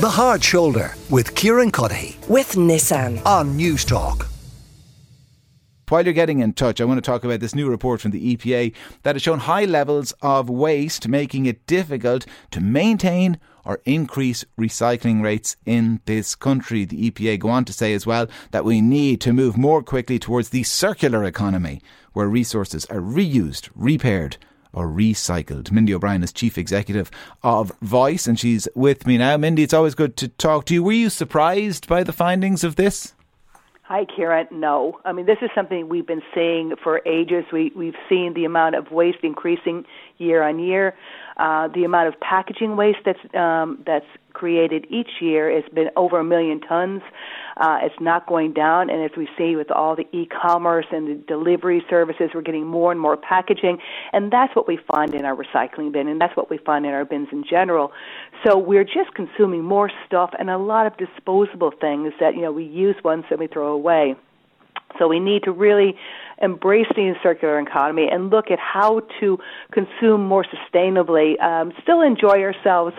The Hard Shoulder with Kieran Cuddihy with Nissan. on Newstalk. While you're getting in touch, I want to talk about this new report from the EPA that has shown high levels of waste, making it difficult to maintain or increase recycling rates in this country. The EPA go on to say as well that we need to move more quickly towards the circular economy, where resources are reused, repaired, or recycled. Mindy O'Brien is Chief Executive of Voice, and she's with me now. Mindy, it's always good to talk to you. Were you surprised by the findings of this? Hi, Kieran. No, I mean this is something we've been seeing for ages. We we've seen the amount of waste increasing year on year. Uh, the amount of packaging waste that's um, that's created each year It's been over a million tons. Uh, it's not going down, and as we see with all the e-commerce and the delivery services, we're getting more and more packaging, and that's what we find in our recycling bin, and that's what we find in our bins in general. So we're just consuming more stuff and a lot of disposable things that you know we use once and we throw away. So we need to really embrace the circular economy and look at how to consume more sustainably, um, still enjoy ourselves,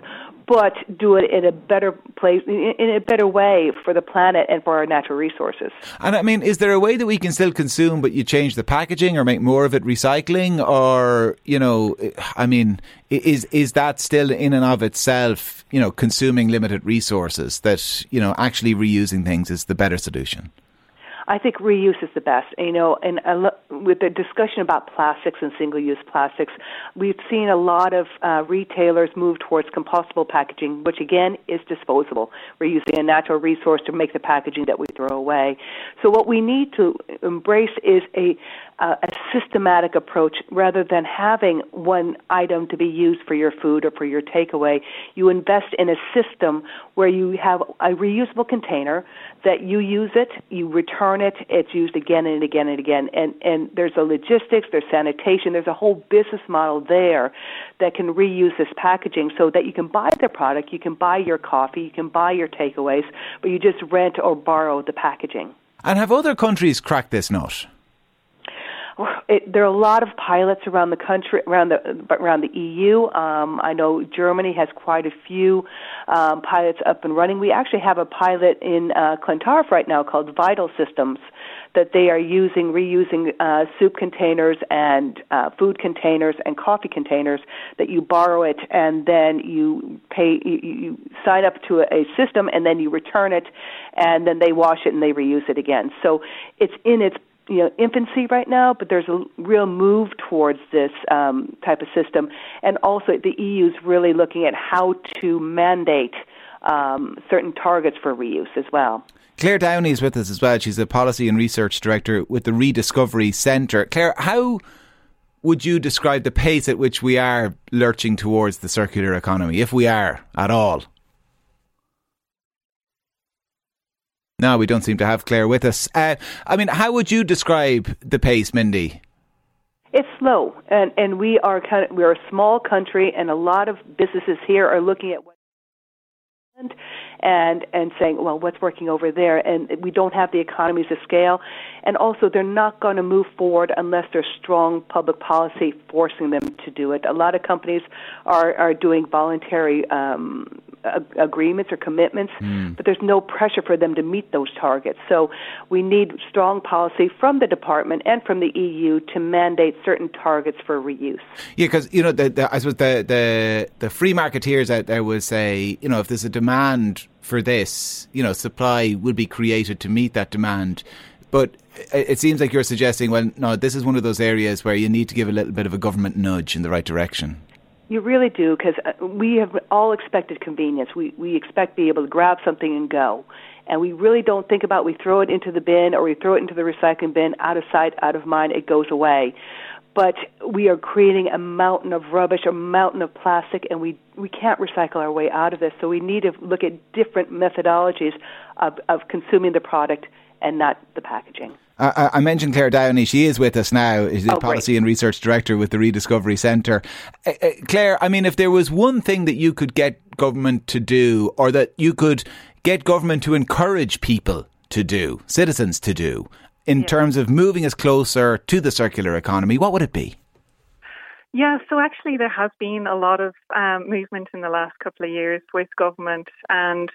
but do it in a better place, in a better way for the planet and for our natural resources. And I mean, is there a way that we can still consume, but you change the packaging or make more of it recycling, or you know, I mean, is is that still in and of itself, you know, consuming limited resources that you know actually reusing things is the better solution? I think reuse is the best. You know, and with the discussion about plastics and single-use plastics, we've seen a lot of uh, retailers move towards compostable packaging, which again is disposable. We're using a natural resource to make the packaging that we throw away. So what we need to embrace is a uh, a systematic approach rather than having one item to be used for your food or for your takeaway. You invest in a system where you have a reusable container that you use it, you return it, it's used again and again and again. And, and there's a logistics, there's sanitation, there's a whole business model there that can reuse this packaging so that you can buy the product, you can buy your coffee, you can buy your takeaways, but you just rent or borrow the packaging. And have other countries cracked this nut? It, there are a lot of pilots around the country, around the around the EU. Um, I know Germany has quite a few um, pilots up and running. We actually have a pilot in uh, Clontarf right now called Vytal Systems that they are using reusing uh, soup containers and uh, food containers and coffee containers that you borrow it and then you pay you, you sign up to a, a system and then you return it and then they wash it and they reuse it again. So it's in its you know infancy right now, but there's a real move towards this um, type of system, and also the EU is really looking at how to mandate um, certain targets for reuse as well. Claire Downey is with us as well. She's a policy and research director with the Rediscovery Centre. Claire, how would you describe the pace at which we are lurching towards the circular economy, if we are at all? No, we don't seem to have Claire with us. Uh, I mean, how would you describe the pace, Mindy? It's slow, and and we are kind of we're a small country, and a lot of businesses here are looking at what and and saying, well, what's working over there? And we don't have the economies of scale, and also they're not going to move forward unless there's strong public policy forcing them to do it. A lot of companies are are doing voluntary um, agreements or commitments, mm. but there's no pressure for them to meet those targets. So we need strong policy from the department and from the EU to mandate certain targets for reuse. Yeah, because you know, the, the, I suppose the, the the free marketeers out there will say, you know, if there's a demand for this, you know, supply will be created to meet that demand. But it seems like you're suggesting, well, no, this is one of those areas where you need to give a little bit of a government nudge in the right direction. You really do, because uh, we have all expected convenience. We we expect to be able to grab something and go, and we really don't think about. We throw it into the bin or we throw it into the recycling bin, out of sight, out of mind. It goes away, but we are creating a mountain of rubbish, a mountain of plastic, and we we can't recycle our way out of this. So we need to look at different methodologies of of consuming the product and not the packaging. I, I, mentioned Claire Downey. She is with us now. She's the oh, Policy great. and Research Director with the Rediscovery Centre. Uh, uh, Claire, I mean, if there was one thing that you could get government to do, or that you could get government to encourage people to do, citizens to do, in yeah. terms of moving us closer to the circular economy, what would it be? Yeah, so actually, there has been a lot of um, movement in the last couple of years with government, and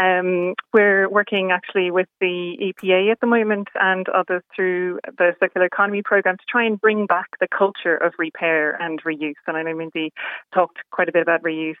um, we're working actually with the EPA at the moment and others through the circular economy program to try and bring back the culture of repair and reuse. And I know Mindy talked quite a bit about reuse,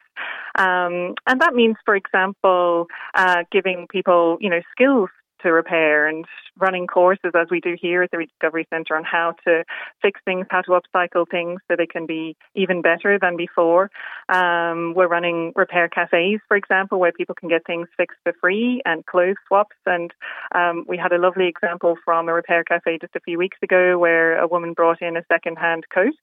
um, and that means, for example, uh, giving people, you know, skills to repair and running courses as we do here at the Recovery Centre on how to fix things, how to upcycle things so they can be even better than before. Um, we're running repair cafes, for example, where people can get things fixed for free and clothes swaps. And um, we had a lovely example from a repair cafe just a few weeks ago where a woman brought in a second-hand coat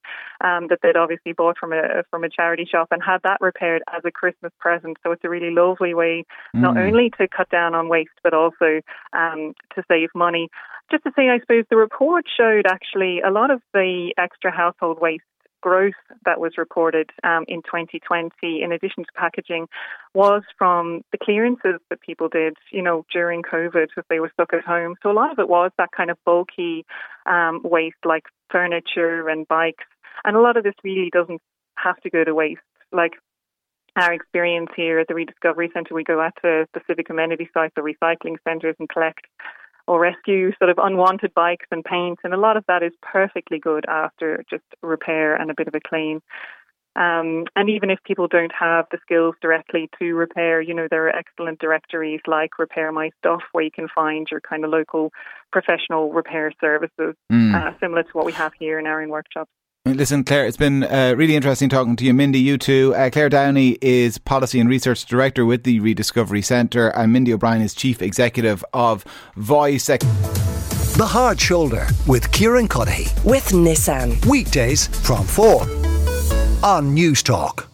um, that they'd obviously bought from a from a charity shop and had that repaired as a Christmas present. So it's a really lovely way mm. not only to cut down on waste but also um, to save money. Just to say, I suppose the report showed actually a lot of the extra household waste growth that was reported um, in 2020, in addition to packaging, was from the clearances that people did, you know, during COVID because they were stuck at home. So a lot of it was that kind of bulky um, waste like furniture and bikes. And a lot of this really doesn't have to go to waste. Like our experience here at the Rediscovery Centre, we go out to specific amenity sites or recycling centres and collect or rescue sort of unwanted bikes and paint, and a lot of that is perfectly good after just repair and a bit of a clean. Um, and even if people don't have the skills directly to repair, you know, there are excellent directories like Repair My Stuff where you can find your kind of local professional repair services, mm. uh, similar to what we have here in our own workshops. Listen, Claire, it's been uh, really interesting talking to you. Mindy, you too. Uh, Claire Downey is Policy and Research Director with the Rediscovery Centre, and Mindy O'Brien is Chief Executive of Voice. The Hard Shoulder with Kieran Cuddihy. With Nissan. Weekdays from 4 on Newstalk.